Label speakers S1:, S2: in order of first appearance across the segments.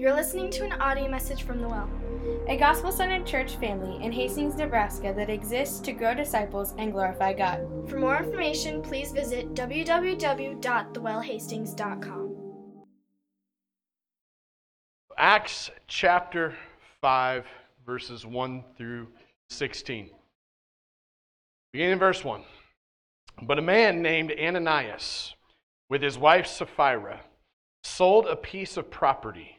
S1: You're listening to an audio message from The Well.
S2: a gospel centered church family in Hastings, Nebraska that exists to grow disciples and glorify God.
S1: For more information, please visit www.thewellhastings.com.
S3: Acts chapter 5, verses 1 through 16. Beginning in verse 1. But a man named Ananias, with his wife Sapphira, sold a piece of property,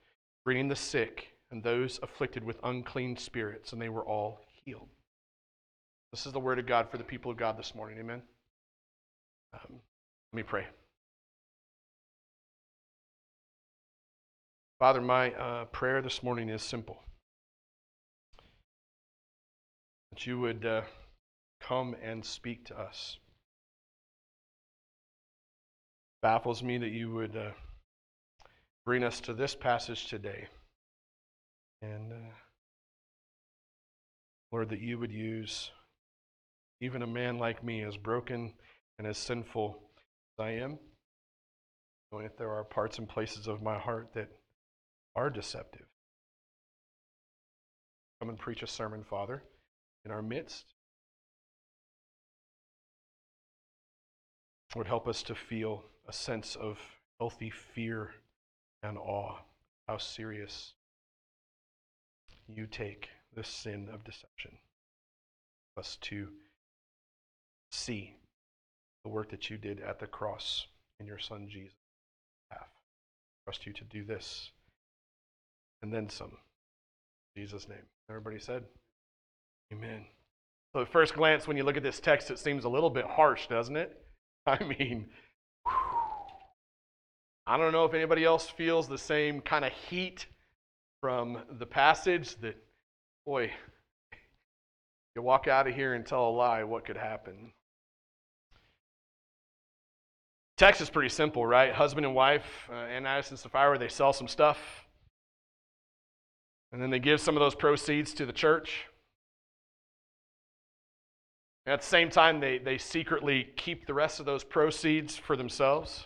S3: bringing the sick and those afflicted with unclean spirits, and they were all healed. This is the word of God for the people of God this morning. Amen. Um, let me pray. Father, my uh, prayer this morning is simple that you would uh, come and speak to us. baffles me that you would uh, bring us to this passage today. And uh, Lord, that you would use even a man like me, as broken and as sinful as I am, knowing that there are parts and places of my heart that are deceptive. Come and preach a sermon, Father, in our midst. Would help us to feel a sense of healthy fear and awe. How serious you take the sin of deception. Us to see the work that you did at the cross in your Son Jesus'. Trust you to do this and then some. In Jesus' name. Everybody said, Amen. So, at first glance, when you look at this text, it seems a little bit harsh, doesn't it? I mean, I don't know if anybody else feels the same kind of heat from the passage that, boy, you walk out of here and tell a lie, what could happen? Text is pretty simple, right? Husband and wife, uh, Ananias and Sapphira, they sell some stuff. And then they give some of those proceeds to the church. And at the same time, they, they secretly keep the rest of those proceeds for themselves.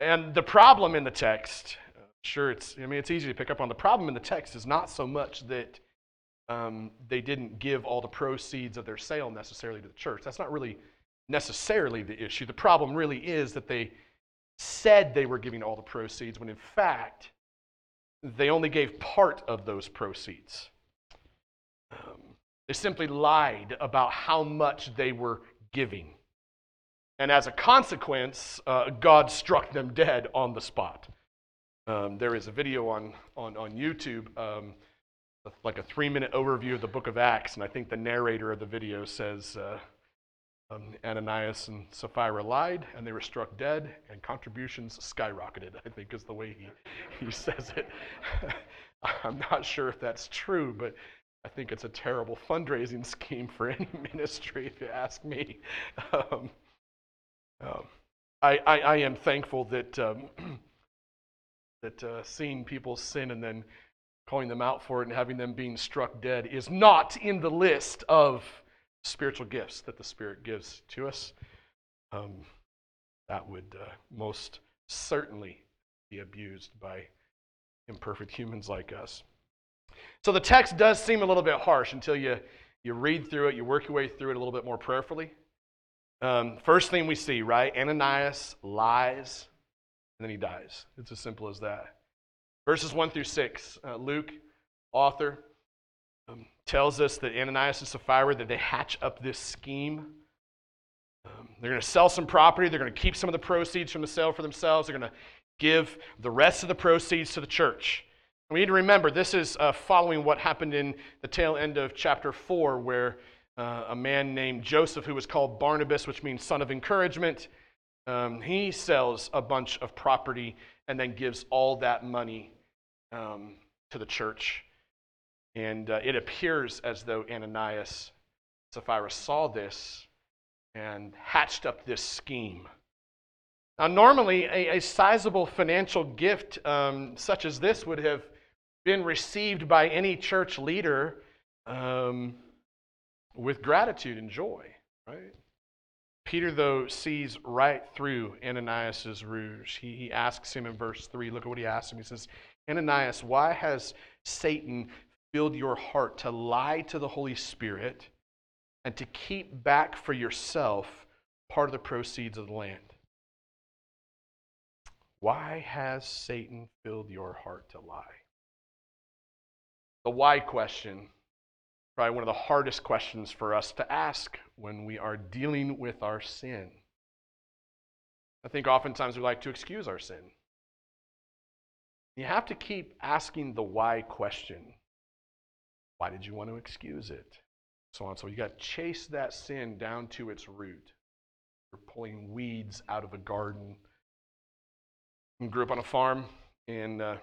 S3: And the problem in the text, sure, it's, I mean, it's easy to pick up on. The problem in the text is not so much that um, they didn't give all the proceeds of their sale necessarily to the church. That's not really necessarily the issue. The problem really is that they said they were giving all the proceeds when in fact they only gave part of those proceeds. Um, they simply lied about how much they were giving. And as a consequence, uh, God struck them dead on the spot. Um, there is a video on, on, on YouTube, um, like a three minute overview of the book of Acts, and I think the narrator of the video says uh, um, Ananias and Sapphira lied, and they were struck dead, and contributions skyrocketed, I think is the way he, he says it. I'm not sure if that's true, but I think it's a terrible fundraising scheme for any ministry, if you ask me. Um, um, I, I, I am thankful that um, that uh, seeing people sin and then calling them out for it and having them being struck dead is not in the list of spiritual gifts that the Spirit gives to us. Um, that would uh, most certainly be abused by imperfect humans like us. So the text does seem a little bit harsh until you, you read through it, you work your way through it a little bit more prayerfully. Um, first thing we see, right? Ananias lies and then he dies. It's as simple as that. Verses 1 through 6, uh, Luke, author, um, tells us that Ananias and Sapphira, that they hatch up this scheme. Um, they're going to sell some property. They're going to keep some of the proceeds from the sale for themselves. They're going to give the rest of the proceeds to the church. And we need to remember this is uh, following what happened in the tail end of chapter 4, where uh, a man named Joseph, who was called Barnabas, which means son of encouragement, um, he sells a bunch of property and then gives all that money um, to the church. And uh, it appears as though Ananias, Sapphira saw this and hatched up this scheme. Now, normally, a, a sizable financial gift um, such as this would have been received by any church leader um, with gratitude and joy, right? Peter, though, sees right through Ananias' ruse. He, he asks him in verse 3, look at what he asks him. He says, Ananias, why has Satan filled your heart to lie to the Holy Spirit and to keep back for yourself part of the proceeds of the land? Why has Satan filled your heart to lie? The why question probably one of the hardest questions for us to ask when we are dealing with our sin. I think oftentimes we like to excuse our sin. You have to keep asking the why question. Why did you want to excuse it? So on. So you got to chase that sin down to its root. You're pulling weeds out of a garden. I grew up on a farm, and uh,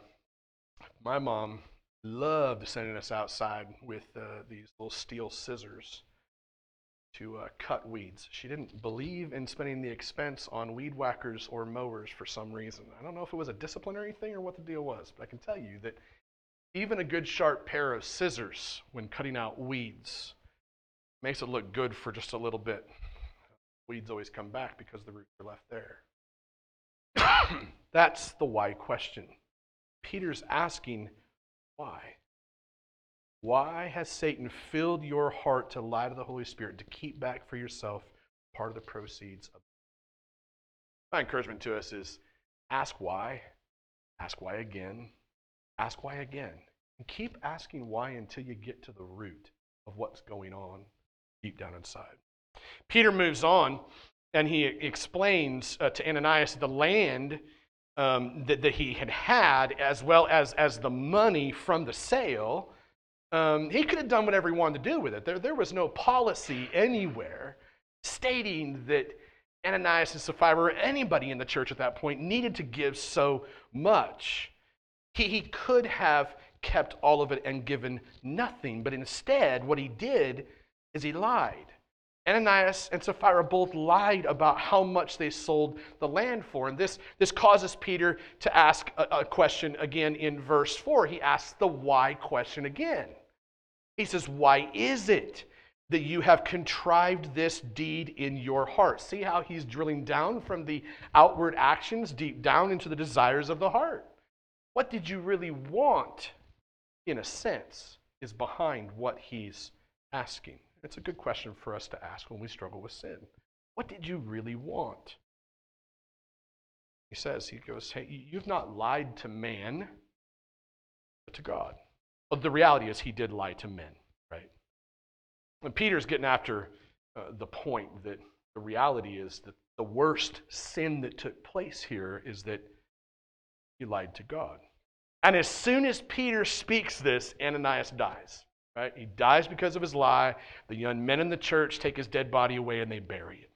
S3: my mom loved sending us outside with uh, these little steel scissors to uh, cut weeds. She didn't believe in spending the expense on weed whackers or mowers for some reason. I don't know if it was a disciplinary thing or what the deal was, but I can tell you that even a good sharp pair of scissors, when cutting out weeds, makes it look good for just a little bit. Weeds always come back because the roots are left there. That's the why question. Peter's asking, why? Why has Satan filled your heart to lie to the Holy Spirit, to keep back for yourself part of the proceeds of my encouragement to us is ask why, ask why again, ask why again. And keep asking why until you get to the root of what's going on deep down inside. Peter moves on and he explains uh, to Ananias the land um, that, that he had had, as well as, as the money from the sale, um, he could have done whatever he wanted to do with it. There, there was no policy anywhere stating that Ananias and Sapphira or anybody in the church at that point needed to give so much. He, he could have kept all of it and given nothing, but instead, what he did is he lied. Ananias and Sapphira both lied about how much they sold the land for. And this, this causes Peter to ask a, a, question again in verse 4. He asks the why question again. He says, Why is it that you have contrived this deed in your heart? See how he's drilling down from the outward actions deep down into the desires of the heart. What did you really want, in a sense, is behind what he's asking. It's a good question for us to ask when we struggle with sin. What did you really want? He says, he goes, Hey, you've not lied to man, but to God. Well, the reality is, he did lie to men, right? And Peter's getting after uh, the point that the reality is that the worst sin that took place here is that He lied to God. And as soon as Peter speaks this, Ananias dies. Right? He dies because of his lie. The young men in the church take his dead body away and they bury it.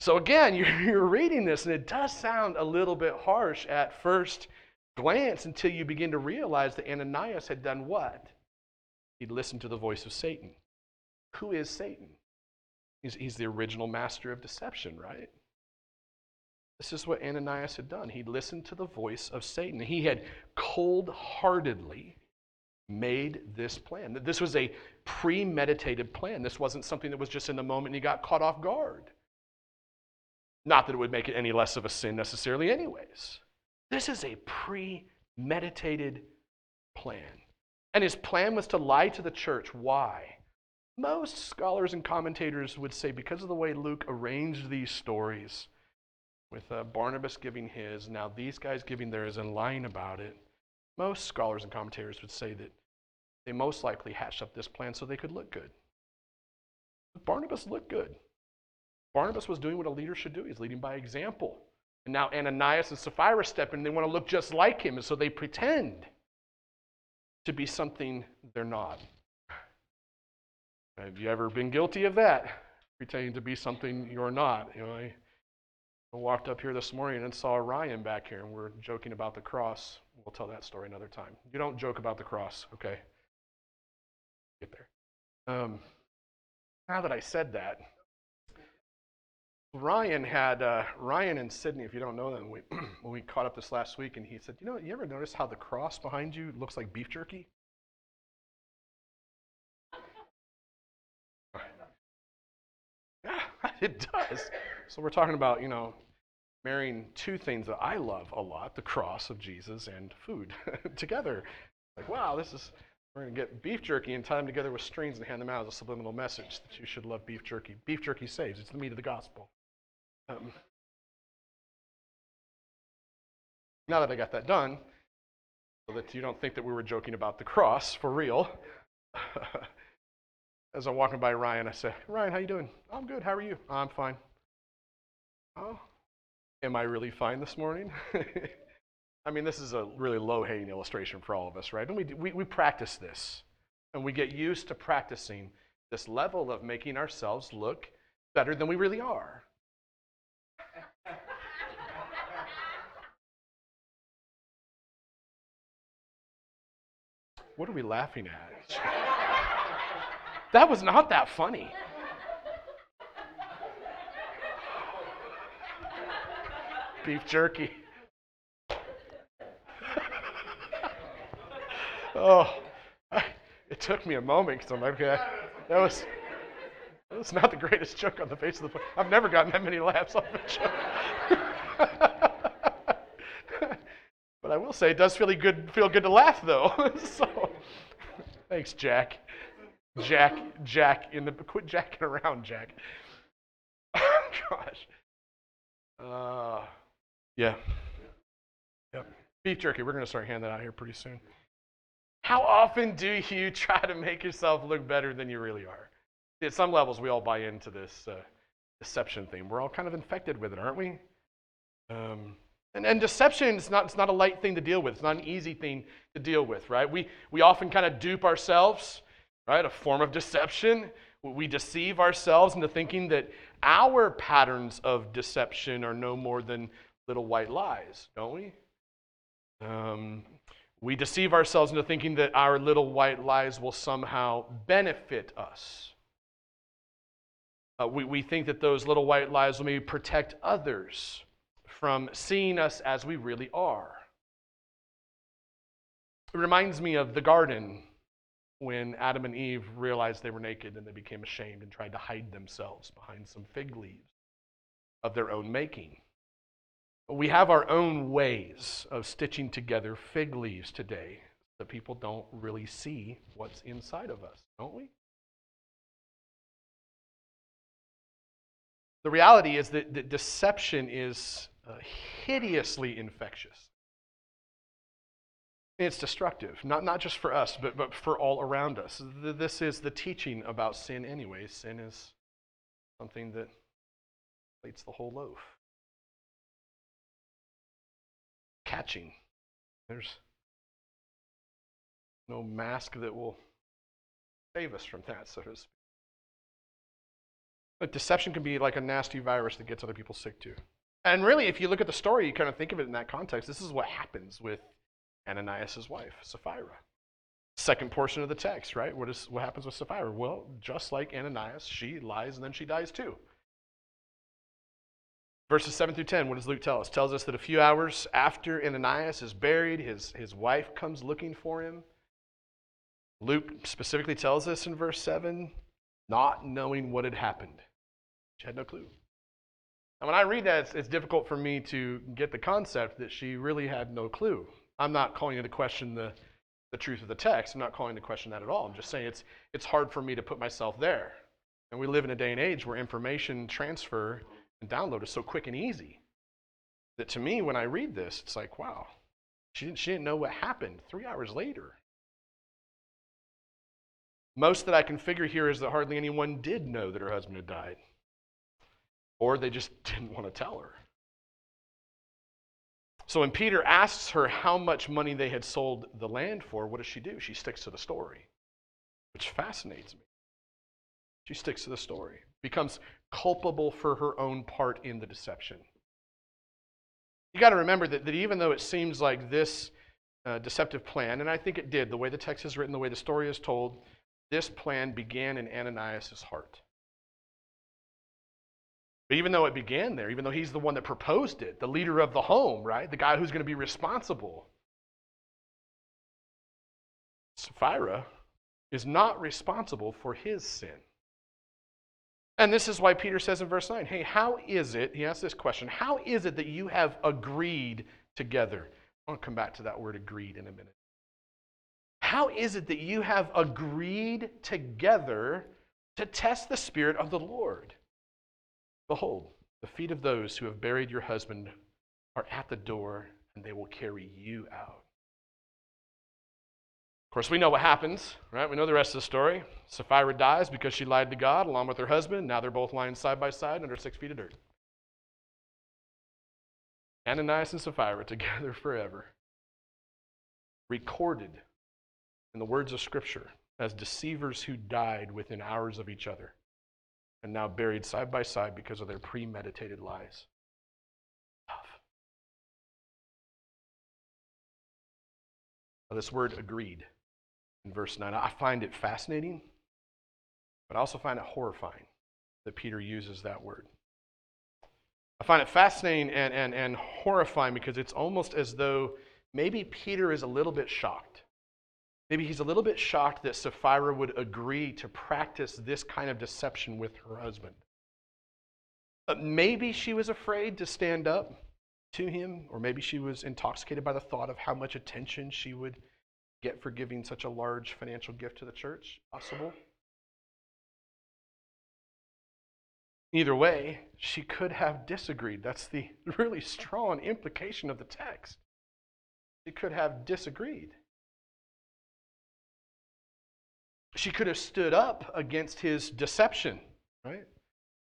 S3: So again, you're, reading this, and it does sound a little bit harsh at first glance until you begin to realize that Ananias had done what? He'd listened to the voice of Satan. Who is Satan? He's, he's the original master of deception, right? This is what Ananias had done. He listened to the voice of Satan. He had cold heartedly made this plan. This was a premeditated plan. This wasn't something that was just in the moment and he got caught off guard. Not that it would make it any less of a sin necessarily, anyways. This is a premeditated plan. And his plan was to lie to the church. Why? Most scholars and commentators would say because of the way Luke arranged these stories, with uh, Barnabas giving his, now these guys giving theirs and lying about it, most scholars and commentators would say that they most likely hatched up this plan so they could look good. Barnabas looked good. Barnabas was doing what a leader should do. He's leading by example. And now Ananias and Sapphira step in, and they want to look just like him, and so they pretend to be something they're not. Have you ever been guilty of that? Pretending to be something you're not. You know, I walked up here this morning and saw Ryan back here, and we're joking about the cross. We'll tell that story another time. You don't joke about the cross, okay? Get there. Um, now that I said that, Ryan had uh, Ryan and Sydney. If you don't know them, we, when we caught up this last week, and he said, "You know, you ever notice how the cross behind you looks like beef jerky?" Yeah, it does. So we're talking about, you know, marrying two things that I love a lot the cross of Jesus and food together. Like, wow, this is, we're going to get beef jerky and tie them together with strings and hand them out as a subliminal message that you should love beef jerky. Beef jerky saves, it's the meat of the gospel. Um, now that I got that done, so that you don't think that we were joking about the cross for real. As I'm walking by Ryan, I say, Ryan, how you doing? I'm good. How are you? I'm fine. Oh, am I really fine this morning? I mean, this is a really low-hanging illustration for all of us, right? And we, we, we practice this, and we get used to practicing this level of making ourselves look better than we really are. What are we laughing at? That was not that funny. Beef jerky. Oh, I, it took me a moment because I'm like, okay, that was that was not the greatest joke on the face of the planet. I've never gotten that many laughs off a joke. but I will say it does feel good feel good to laugh though. so thanks, Jack. Jack, Jack, in the quit jacking around, Jack. Gosh. Uh, yeah. Yep. Beef jerky. We're going to start handing that out here pretty soon. How often do you try to make yourself look better than you really are? At some levels, we all buy into this uh, deception thing. We're all kind of infected with it, aren't we? Um, and, and deception is not, it's not a light thing to deal with. It's not an easy thing to deal with, right? We, we often kind of dupe ourselves right? A form of deception. We deceive ourselves into thinking that our patterns of deception are no more than little white lies, don't we? Um, we deceive ourselves into thinking that our little white lies will somehow benefit us. Uh, we, we think that those little white lies will maybe protect others from seeing us as we really are. It reminds me of the garden when Adam and Eve realized they were naked and they became ashamed and tried to hide themselves behind some fig leaves of their own making. We have our own ways of stitching together fig leaves today that people don't really see what's inside of us, don't we? The reality is that, that deception is uh, hideously infectious. It's destructive, not, not just for us, but, but for all around us. This is the teaching about sin, anyway. Sin is something that plates the whole loaf. Catching. There's no mask that will save us from that, so to speak. But deception can be like a nasty virus that gets other people sick too. And really, if you look at the story, you kind of think of it in that context. This is what happens with Ananias' wife, Sapphira. Second portion of the text, right? What, is, what happens with Sapphira? Well, just like Ananias, she lies and then she dies too. Verses 7 through 10, what does Luke tell us? Tells us that a few hours after Ananias is buried, his, his wife comes looking for him. Luke specifically tells us in verse 7 not knowing what had happened. She had no clue. And when I read that, it's, it's difficult for me to get the concept that she really had no clue. I'm not calling into question the, the truth of the text. I'm not calling into question that at all. I'm just saying it's, it's hard for me to put myself there. And we live in a day and age where information transfer and download is so quick and easy that to me, when I read this, it's like, wow, she didn't, she didn't know what happened three hours later. Most that I can figure here is that hardly anyone did know that her husband had died, or they just didn't want to tell her. So when Peter asks her how much money they had sold the land for, what does she do? She sticks to the story, which fascinates me. She sticks to the story, becomes culpable for her own part in the deception. You got to remember that, that even though it seems like this uh, deceptive plan, and I think it did, the way the text is written, the way the story is told, this plan began in Ananias' heart. But even though it began there, even though he's the one that proposed it, the leader of the home, right? The guy who's going to be responsible, Sapphira is not responsible for his sin. And this is why Peter says in verse 9, hey, how is it, he asks this question, how is it that you have agreed together? I'll come back to that word agreed in a minute. How is it that you have agreed together to test the Spirit of the Lord? Behold, the feet of those who have buried your husband are at the door, and they will carry you out. Of course, we know what happens, right? We know the rest of the story. Sapphira dies because she lied to God along with her husband. Now they're both lying side by side under six feet of dirt. Ananias and Sapphira together forever. Recorded in the words of Scripture as deceivers who died within hours of each other and now buried side by side because of their premeditated lies. This word agreed in verse 9, I find it fascinating, but I also find it horrifying that Peter uses that word. I find it fascinating and, and, and horrifying because it's almost as though maybe Peter is a little bit shocked. Maybe he's a little bit shocked that Sapphira would agree to practice this kind of deception with her husband. But maybe she was afraid to stand up to him, or maybe she was intoxicated by the thought of how much attention she would get for giving such a large financial gift to the church. Possible. Either way, she could have disagreed. That's the really strong implication of the text. She could have disagreed. She could have stood up against his deception, right?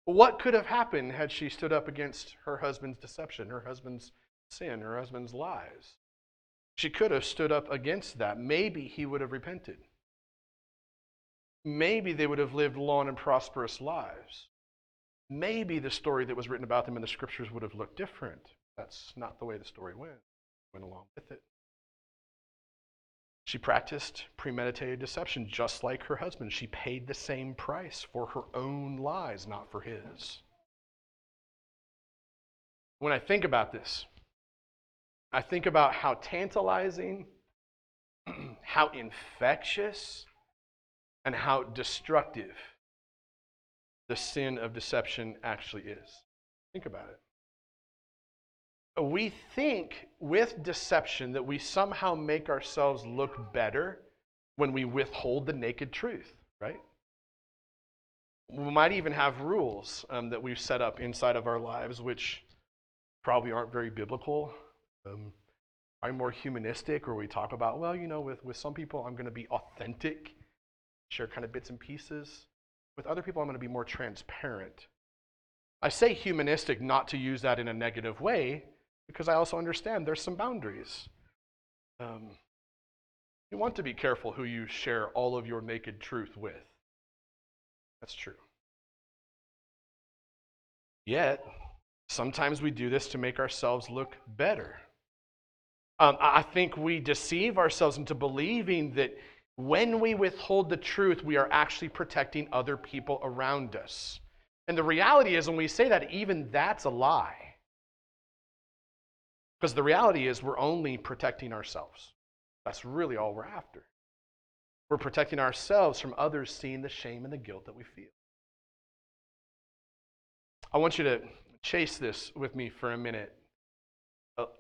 S3: What could have happened had she stood up against her husband's deception, her husband's sin, her husband's lies? She could have stood up against that. Maybe he would have repented. Maybe they would have lived long and prosperous lives. Maybe the story that was written about them in the scriptures would have looked different. That's not the way the story went. Went along with it. She practiced premeditated deception just like her husband. She paid the same price for her own lies, not for his. When I think about this, I think about how tantalizing, how infectious, and how destructive the sin of deception actually is. Think about it we think with deception that we somehow make ourselves look better when we withhold the naked truth, right? We might even have rules um, that we've set up inside of our lives, which probably aren't very biblical, um, are more humanistic, or we talk about, well, you know, with, with some people, I'm going to be authentic, share kind of bits and pieces. With other people, I'm going to be more transparent. I say humanistic not to use that in a negative way, because I also understand there's some boundaries. Um, you want to be careful who you share all of your naked truth with. That's true. Yet, sometimes we do this to make ourselves look better. Um, I think we deceive ourselves into believing that when we withhold the truth, we are actually protecting other people around us. And the reality is, when we say that, even that's a lie. Because the reality is, we're only protecting ourselves. That's really all we're after. We're protecting ourselves from others seeing the shame and the guilt that we feel. I want you to chase this with me for a minute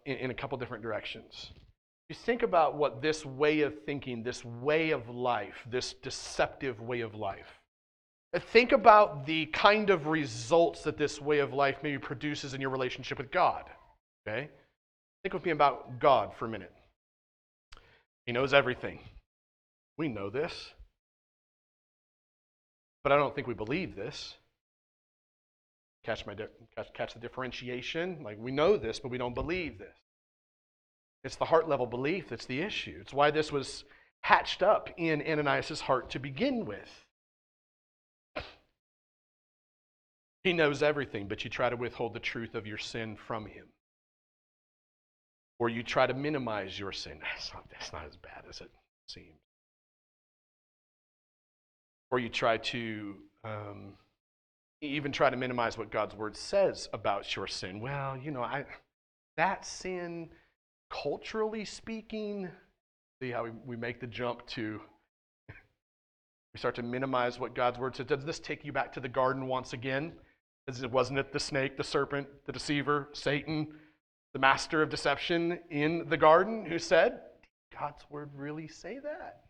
S3: in, in a couple different directions. You think about what this way of thinking, this way of life, this deceptive way of life. Uh, Think about the kind of results that this way of life maybe produces in your relationship with God. Okay? Think with me about God for a minute. He knows everything. We know this. But I don't think we believe this. Catch, my catch, catch the differentiation? Like, we know this, but we don't believe this. It's the heart level belief that's the issue. It's why this was hatched up in Ananias' heart to begin with. He knows everything, but you try to withhold the truth of your sin from him. Or you try to minimize your sin. That's not, that's not as bad as it seems. Or you try to um, even try to minimize what God's word says about your sin. Well, you know, I that sin, culturally speaking, see how we, we make the jump to we start to minimize what God's word says. Does this take you back to the garden once again? It wasn't it the snake, the serpent, the deceiver, Satan, the master of deception in the garden who said, God's word really say that?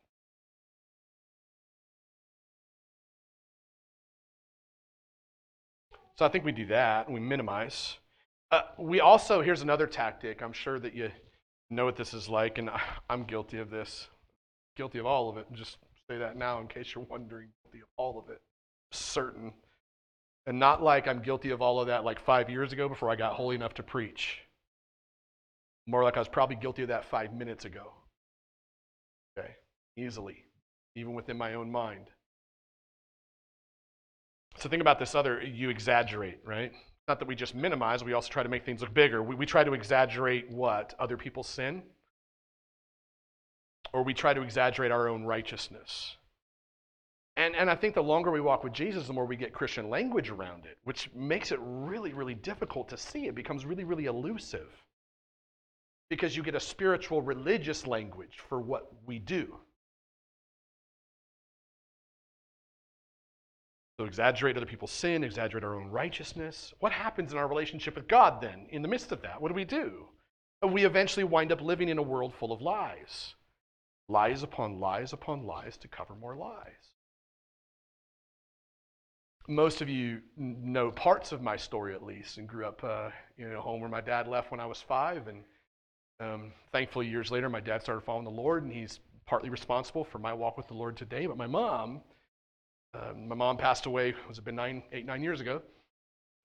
S3: So I think we do that, and we minimize. Uh, we also, here's another tactic. I'm sure that you know what this is like, and I'm guilty of this. Guilty of all of it. Just say that now in case you're wondering. Guilty of all of it. Certain. And not like I'm guilty of all of that like five years ago before I got holy enough to preach. More like I was probably guilty of that five minutes ago. Okay? Easily. Even within my own mind. So think about this other, you exaggerate, right? Not that we just minimize, we also try to make things look bigger. We, we try to exaggerate what? Other people's sin? Or we try to exaggerate our own righteousness. And, and I think the longer we walk with Jesus, the more we get Christian language around it, which makes it really, really difficult to see. It becomes really, really elusive. Because you get a spiritual, religious language for what we do. Exaggerate other people's sin, exaggerate our own righteousness. What happens in our relationship with God then in the midst of that? What do we do? We eventually wind up living in a world full of lies. Lies upon lies upon lies to cover more lies. Most of you know parts of my story at least and grew up uh, in a home where my dad left when I was five. And um, thankfully, years later, my dad started following the Lord, and he's partly responsible for my walk with the Lord today. But my mom, um, my mom passed away. It Was it been nine, eight, nine years ago?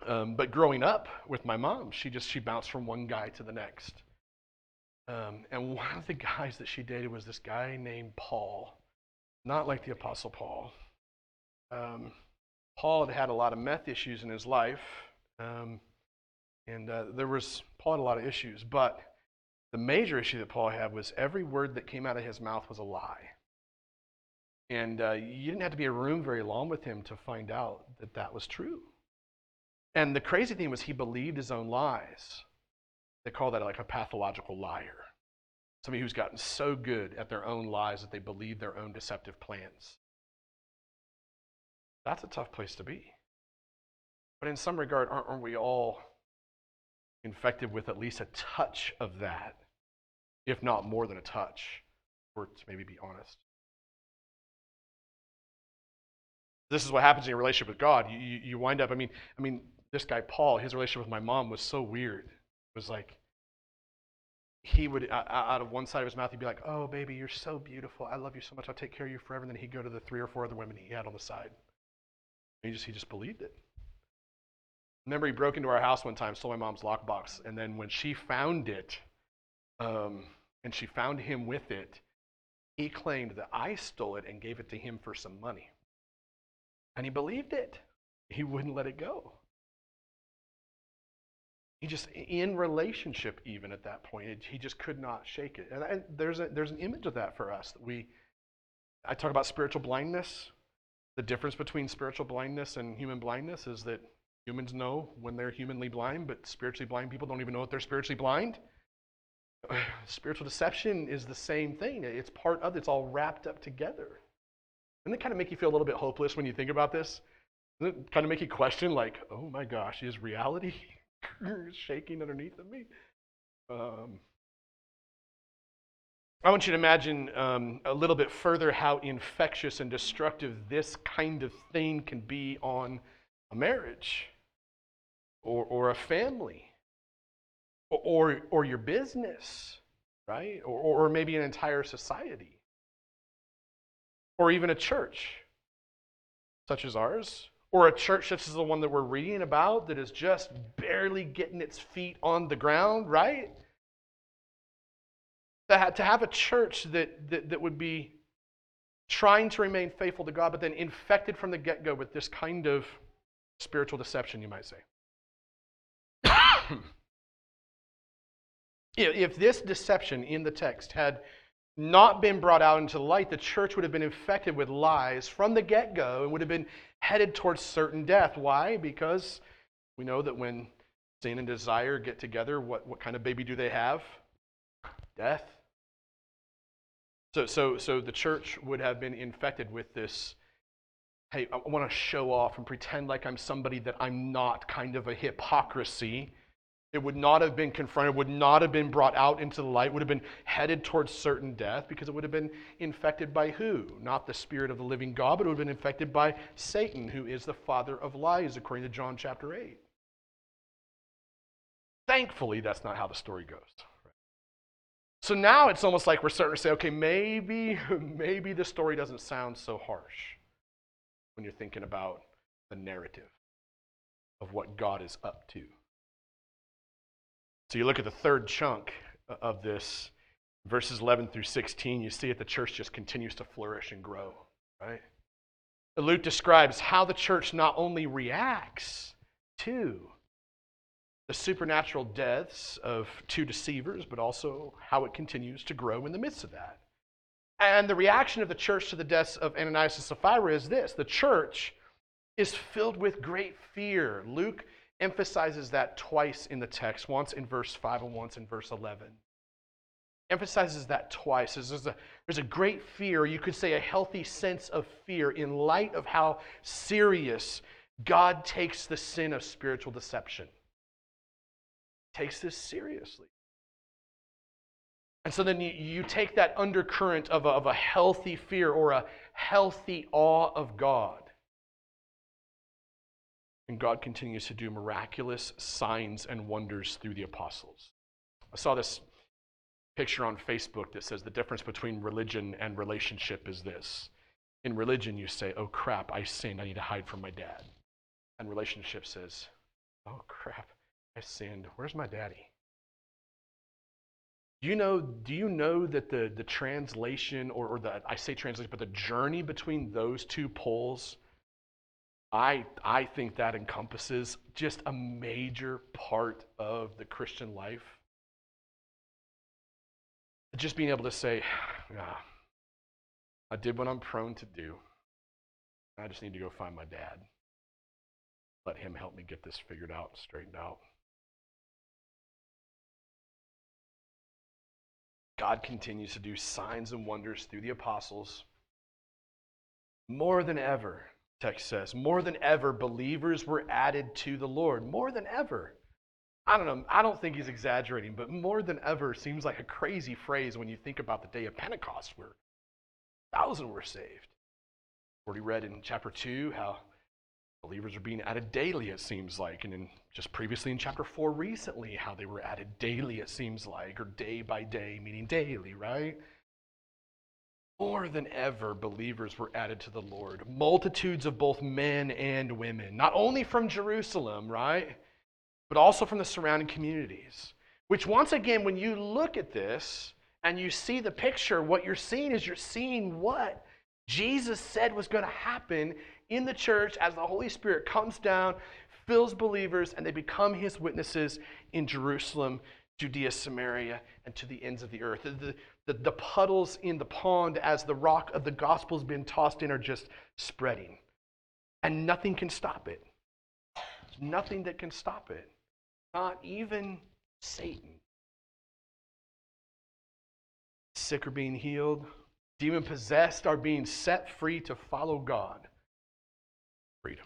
S3: Um, but growing up with my mom, she just she bounced from one guy to the next. Um, and one of the guys that she dated was this guy named Paul, not like the Apostle Paul. Um, Paul had had a lot of meth issues in his life, um, and uh, there was Paul had a lot of issues. But the major issue that Paul had was every word that came out of his mouth was a lie. And uh, you didn't have to be in a room very long with him to find out that that was true. And the crazy thing was, he believed his own lies. They call that like a pathological liar. Somebody who's gotten so good at their own lies that they believe their own deceptive plans. That's a tough place to be. But in some regard, aren't, aren't we all infected with at least a touch of that, if not more than a touch, or to maybe be honest? This is what happens in your relationship with God. You, you, you wind up, I mean, I mean, this guy Paul, his relationship with my mom was so weird. It was like he would, out of one side of his mouth, he'd be like, "Oh, baby, you're so beautiful. I love you so much. I'll take care of you forever." And then he'd go to the three or four other women he had on the side. And he just he just believed it. Remember, he broke into our house one time, stole my mom's lockbox, and then when she found it, um, and she found him with it, he claimed that I stole it and gave it to him for some money. And he believed it. He wouldn't let it go. He just, in relationship, even at that point, he just could not shake it. And, there's, a, there's an image of that for us. That we, I talk about spiritual blindness. The difference between spiritual blindness and human blindness is that humans know when they're humanly blind, but spiritually blind people don't even know that they're spiritually blind. Spiritual deception is the same thing. It's part of it, it's all wrapped up together. Doesn't it kind of make you feel a little bit hopeless when you think about this? Doesn't it kind of make you question, like, oh my gosh, is reality shaking underneath of me? Um, I want you to imagine um, a little bit further how infectious and destructive this kind of thing can be on a marriage or, or a family or, or, or your business, right? Or, or maybe an entire society or even a church such as ours or a church such as the one that we're reading about that is just barely getting its feet on the ground, right? To have a church that, that, that would be trying to remain faithful to God, but then infected from the get go with this kind of spiritual deception, you might say. if this deception in the text had not been brought out into light, the church would have been infected with lies from the get go and would have been headed towards certain death. Why? Because we know that when sin and desire get together, what, what kind of baby do they have? Death. So, so, so the church would have been infected with this hey, I want to show off and pretend like I'm somebody that I'm not kind of a hypocrisy. It would not have been confronted, would not have been brought out into the light, would have been headed towards certain death because it would have been infected by who? Not the Spirit of the living God, but it would have been infected by Satan, who is the father of lies, according to John chapter 8. Thankfully, that's not how the story goes. So now it's almost like we're starting to say, okay, maybe, maybe the story doesn't sound so harsh when you're thinking about the narrative of what God is up to. So you look at the third chunk of this, verses 11 through 16, you see that the church just continues to flourish and grow, right? Luke describes how the church not only reacts to the supernatural deaths of two deceivers, but also how it continues to grow in the midst of that. And the reaction of the church to the deaths of Ananias and Sapphira is this the church is filled with great fear. Luke emphasizes that twice in the text, once in verse 5 and once in verse 11. Emphasizes that twice. There's a, there's a great fear, you could say a healthy sense of fear, in light of how serious God takes the sin of spiritual deception. Takes this seriously. And so then you, you take that undercurrent of a, of a healthy fear or a healthy awe of God. And God continues to do miraculous signs and wonders through the apostles. I saw this picture on Facebook that says the difference between religion and relationship is this. In religion, you say, oh crap, I sinned, I need to hide from my dad. And relationship says, oh crap, I sinned, where's my daddy? Do you know, do you know that the, the translation, or, or the, I say translation, but the journey between those two poles, I, I think that encompasses just a major part of the Christian life. Just being able to say, yeah, I did what I'm prone to do. I just need to go find my dad. Let him help me get this figured out, and straightened out. God continues to do signs and wonders through the apostles. More than ever, text says, more than ever, believers were added to the Lord. More than ever. I don't know, I don't think he's exaggerating, but more than ever seems like a crazy phrase when you think about the day of Pentecost where thousands were saved. Already read in chapter 2 how Believers are being added daily, it seems like. And in, just previously in chapter 4, recently, how they were added daily, it seems like, or day by day, meaning daily, right? More than ever, believers were added to the Lord. Multitudes of both men and women, not only from Jerusalem, right? But also from the surrounding communities. Which, once again, when you look at this and you see the picture, what you're seeing is you're seeing what Jesus said was going to happen in the church as the Holy Spirit comes down, fills believers, and they become his witnesses in Jerusalem, Judea, Samaria, and to the ends of the earth. The, the, the puddles in the pond as the rock of the gospel has been tossed in are just spreading. And nothing can stop it. There's nothing that can stop it. Not even Satan. Sick are being healed, demon possessed are being set free to follow God. Freedom.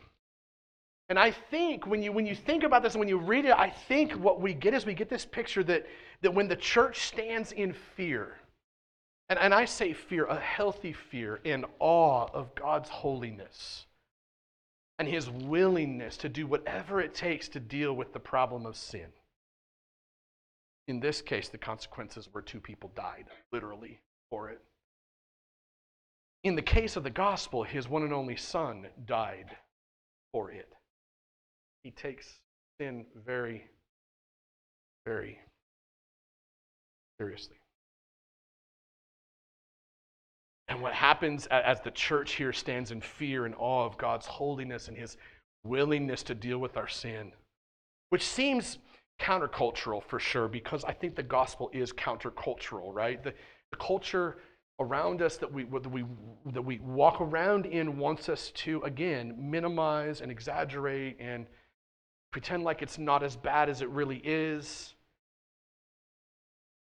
S3: And I think when you, when you think about this and when you read it, I think what we get is we get this picture that, that when the church stands in fear, and, and I say fear, a healthy fear, in awe of God's holiness and his willingness to do whatever it takes to deal with the problem of sin. In this case, the consequences were two people died, literally, for it. In the case of the gospel, his one and only son died for it. He takes sin very, very seriously. And what happens as the church here stands in fear and awe of God's holiness and his willingness to deal with our sin, which seems countercultural for sure, because I think the gospel is countercultural, right? The, the culture around us that we, that, we, that we walk around in wants us to, again, minimize and exaggerate and pretend like it's not as bad as it really is.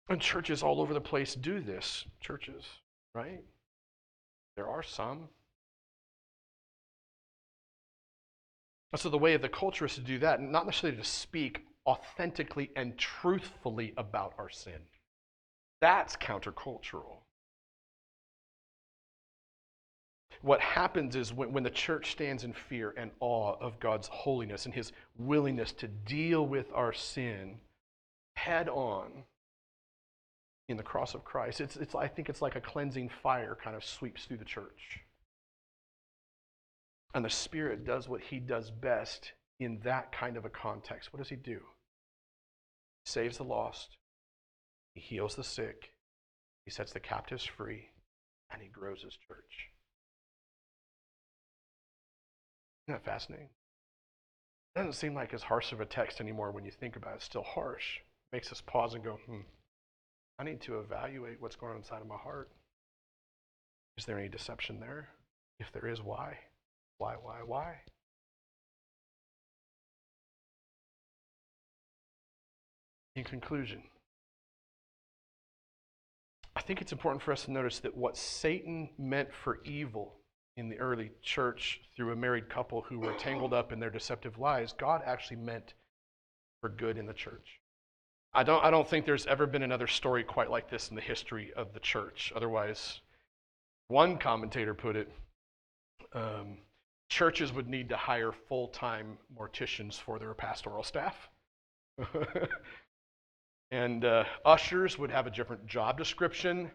S3: And churches all over the place do this. Churches, right? There are some. So, the way of the culture is to do that, not necessarily to speak authentically and truthfully about our sin. That's countercultural. What happens is when, when the church stands in fear and awe of God's holiness and his willingness to deal with our sin head on, in the cross of Christ. It's, it's, I think it's like a cleansing fire kind of sweeps through the church. And the Spirit does what He does best in that kind of a context. What does He do? He saves the lost, He heals the sick, He sets the captives free, and He grows His church. Isn't that fascinating? It doesn't seem like as harsh of a text anymore when you think about it. It's still harsh. It makes us pause and go, hmm. I need to evaluate what's going on inside of my heart. Is there any deception there? If there is, why? Why, why, why? In conclusion, I think it's important for us to notice that what Satan meant for evil in the early church through a married couple who were tangled up in their deceptive lies, God actually meant for good in the church. I don't, I don't think there's ever been another story quite like this in the history of the church. Otherwise, one commentator put it um, churches would need to hire full time morticians for their pastoral staff. and uh, ushers would have a different job description.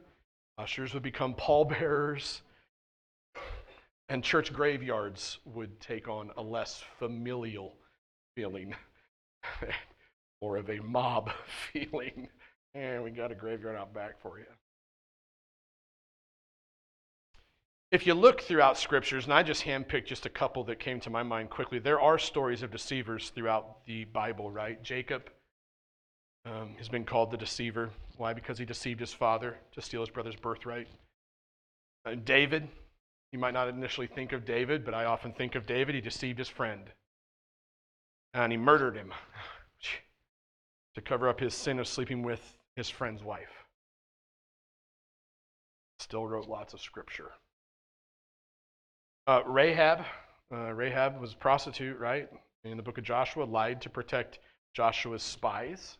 S3: Ushers would become pallbearers. And church graveyards would take on a less familial feeling. more of a mob feeling. And we got a graveyard out back for you. If you look throughout scriptures, and I just handpicked just a couple that came to my mind quickly, there are stories of deceivers throughout the Bible, right? Jacob um, has been called the deceiver. Why? Because he deceived his father to steal his brother's birthright. And uh, David, you might not initially think of David, but I often think of David. He deceived his friend, and he murdered him to cover up his sin of sleeping with his friend's wife. Still wrote lots of scripture. Uh, Rahab, uh, Rahab was a prostitute, right? In the book of Joshua, lied to protect Joshua's spies.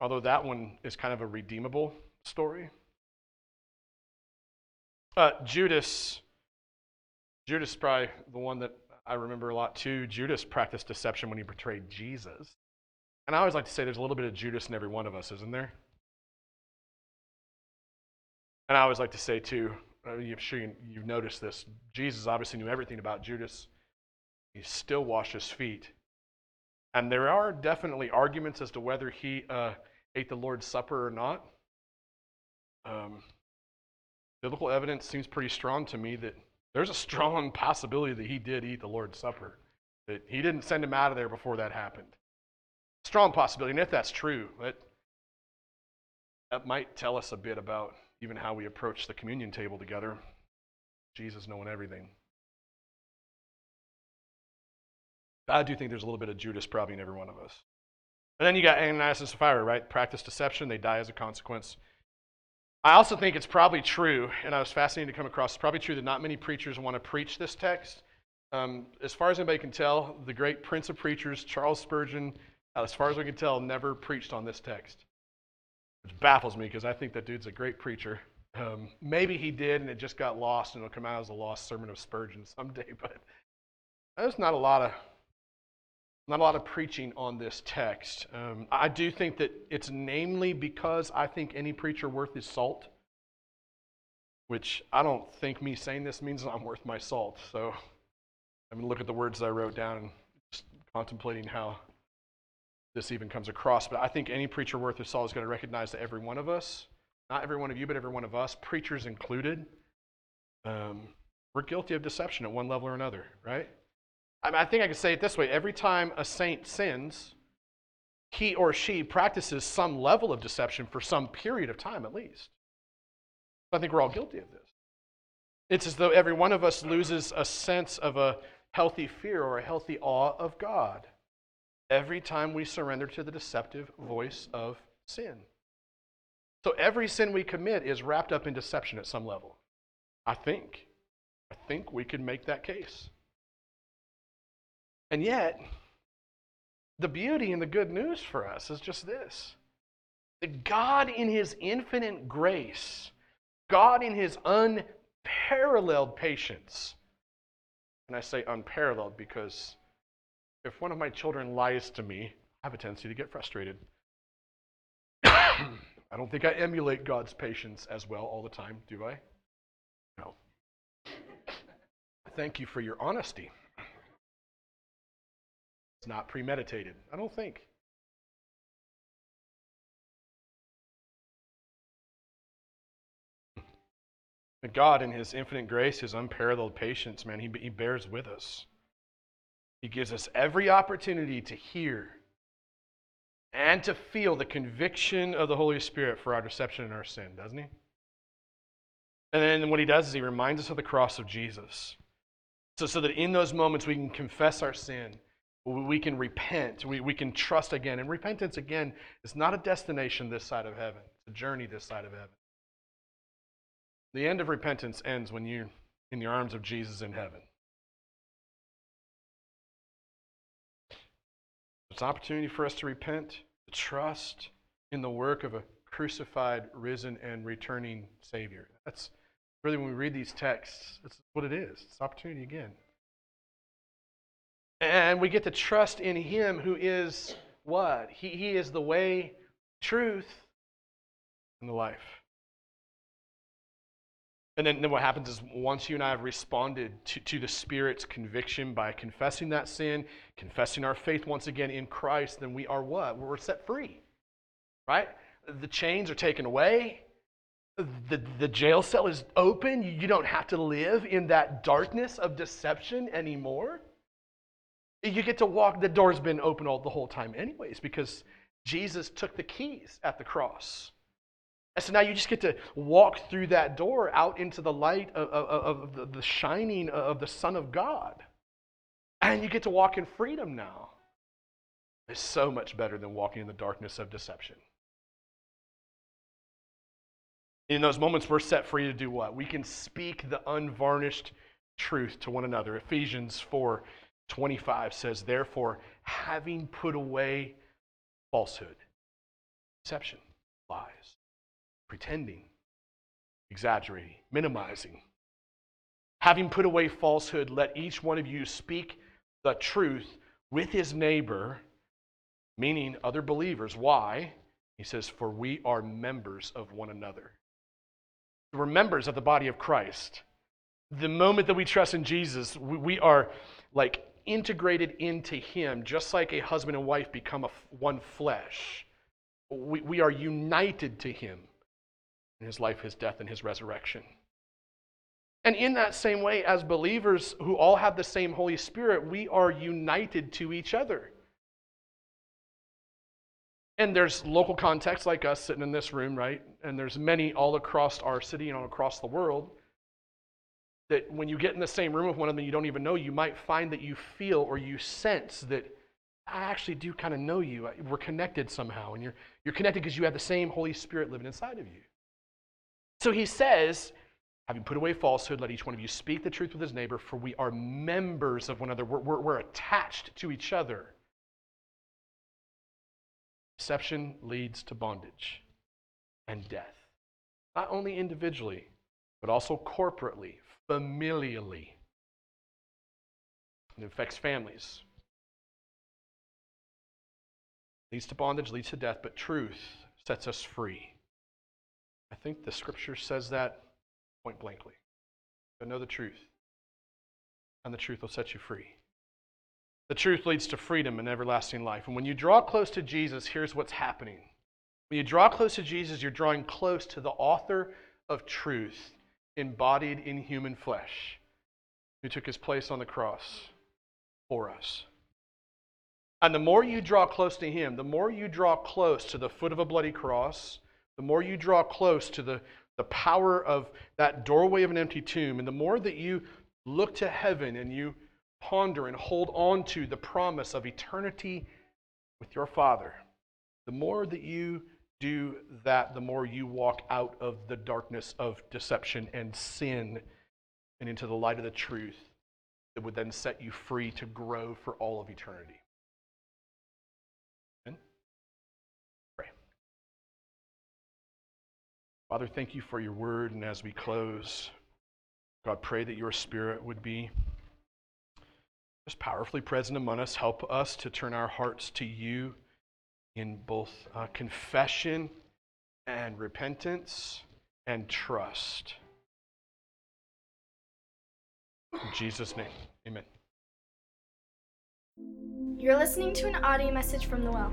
S3: Although that one is kind of a redeemable story. Uh, Judas, Judas probably the one that I remember a lot too. Judas practiced deception when he betrayed Jesus. And I always like to say there's a little bit of Judas in every one of us, isn't there? And I always like to say, too, uh, I'm sure you, you've noticed this. Jesus obviously knew everything about Judas. He still washed his feet. And there are definitely arguments as to whether he uh, ate the Lord's Supper or not. Um, biblical evidence seems pretty strong to me that there's a strong possibility that he did eat the Lord's Supper, that he didn't send him out of there before that happened. Strong possibility. And if that's true, that, that might tell us a bit about even how we approach the communion table together. Jesus knowing everything. I do think there's a little bit of Judas probably in every one of us. And then you got Ananias and Sapphira, right? Practice deception, they die as a consequence. I also think it's probably true, and I was fascinated to come across, it's probably true that not many preachers want to preach this text. Um, as far as anybody can tell, the great prince of preachers, Charles Spurgeon, as far as we can tell, never preached on this text. Which baffles me because I think that dude's a great preacher. Um, maybe he did and it just got lost and it'll come out as a lost sermon of Spurgeon someday, but there's not a lot of not a lot of preaching on this text. Um, I do think that it's namely because I think any preacher worth his salt, which I don't think me saying this means I'm worth my salt. So I'm going to look at the words that I wrote down and just contemplating how this even comes across. But I think any preacher worth his salt is going to recognize that every one of us, not every one of you, but every one of us, preachers included, um, we're guilty of deception at one level or another, right? I, mean, I think I can say it this way every time a saint sins, he or she practices some level of deception for some period of time at least. I think we're all guilty of this. It's as though every one of us loses a sense of a healthy fear or a healthy awe of God every time we surrender to the deceptive voice of sin. So every sin we commit is wrapped up in deception at some level. I think. I think we could make that case. And yet, the beauty and the good news for us is just this that God, in His infinite grace, God, in His unparalleled patience, and I say unparalleled because if one of my children lies to me, I have a tendency to get frustrated. I don't think I emulate God's patience as well all the time, do I? No. Thank you for your honesty. It's not premeditated. I don't think. But God, in His infinite grace, His unparalleled patience, man, He, he bears with us. He gives us every opportunity to hear and to feel the conviction of the Holy Spirit for our deception and our sin, doesn't He? And then what He does is He reminds us of the cross of Jesus. So, so that in those moments we can confess our sin we can repent. We, we can trust again. And repentance, again, is not a destination this side of heaven, it's a journey this side of heaven. The end of repentance ends when you're in the arms of Jesus in heaven. It's an opportunity for us to repent, to trust in the work of a crucified, risen, and returning Savior. That's really when we read these texts, that's what it is. It's opportunity again. And we get to trust in Him who is what? He, he is the way, truth, and the life. And then, then what happens is once you and I have responded to, to the Spirit's conviction by confessing that sin, confessing our faith once again in Christ, then we are what? We're set free. Right? The chains are taken away. The, the jail cell is open. You don't have to live in that darkness of deception anymore. You get to walk, the door's been open all the whole time, anyways, because Jesus took the keys at the cross. And so now you just get to walk through that door out into the light of, of, of the shining of the Son of God. And you get to walk in freedom now. It's so much better than walking in the darkness of deception. In those moments, we're set free to do what? We can speak the unvarnished truth to one another. Ephesians 4 25 says, Therefore, having put away falsehood, deception, lies, pretending, exaggerating, minimizing, having put away falsehood, let each one of you speak the truth with his neighbor, meaning other believers. Why? He says, For we are members of one another. We're members of the body of Christ. The moment that we trust in Jesus, we, are like integrated into Him, just like a husband and wife become a one flesh. We, we are united to Him in His life, His death, and His resurrection. And in that same way, as believers who all have the same Holy Spirit, we are united to each other. And there's local contexts like us sitting in this room, right? And there's many all across our city and all across the world that when you get in the same room with one of them you don't even know, you might find that you feel or you sense that I actually do kind of know you. We're connected somehow. And you're, you're connected because you have the same Holy Spirit living inside of you. So he says, having put away falsehood, let each one of you speak the truth with his neighbor, for we are members of one another. We're, we're, we're attached to each other. Deception leads to bondage and death, not only individually, but also corporately, familially. It affects families. Leads to bondage, leads to death, but truth sets us free. I think the scripture says that point blankly. But know the truth, and the truth will set you free. The truth leads to freedom and everlasting life. And when you draw close to Jesus, here's what's happening. When you draw close to Jesus, you're drawing close to the author of truth embodied in human flesh who took his place on the cross for us. And the more you draw close to him, the more you draw close to the foot of a bloody cross, the more you draw close to the, the power of that doorway of an empty tomb, and the more that you look to heaven and you ponder and hold on to the promise of eternity with your Father, the more that you do that, the more you walk out of the darkness of deception and sin and into the light of the truth that would then set you free to grow for all of eternity. Father, thank you for your word, and as we close, God, pray that your spirit would be just powerfully present among us. Help us to turn our hearts to you in both uh, confession and repentance and trust. In Jesus' name, amen.
S1: You're listening to an audio message from the Well.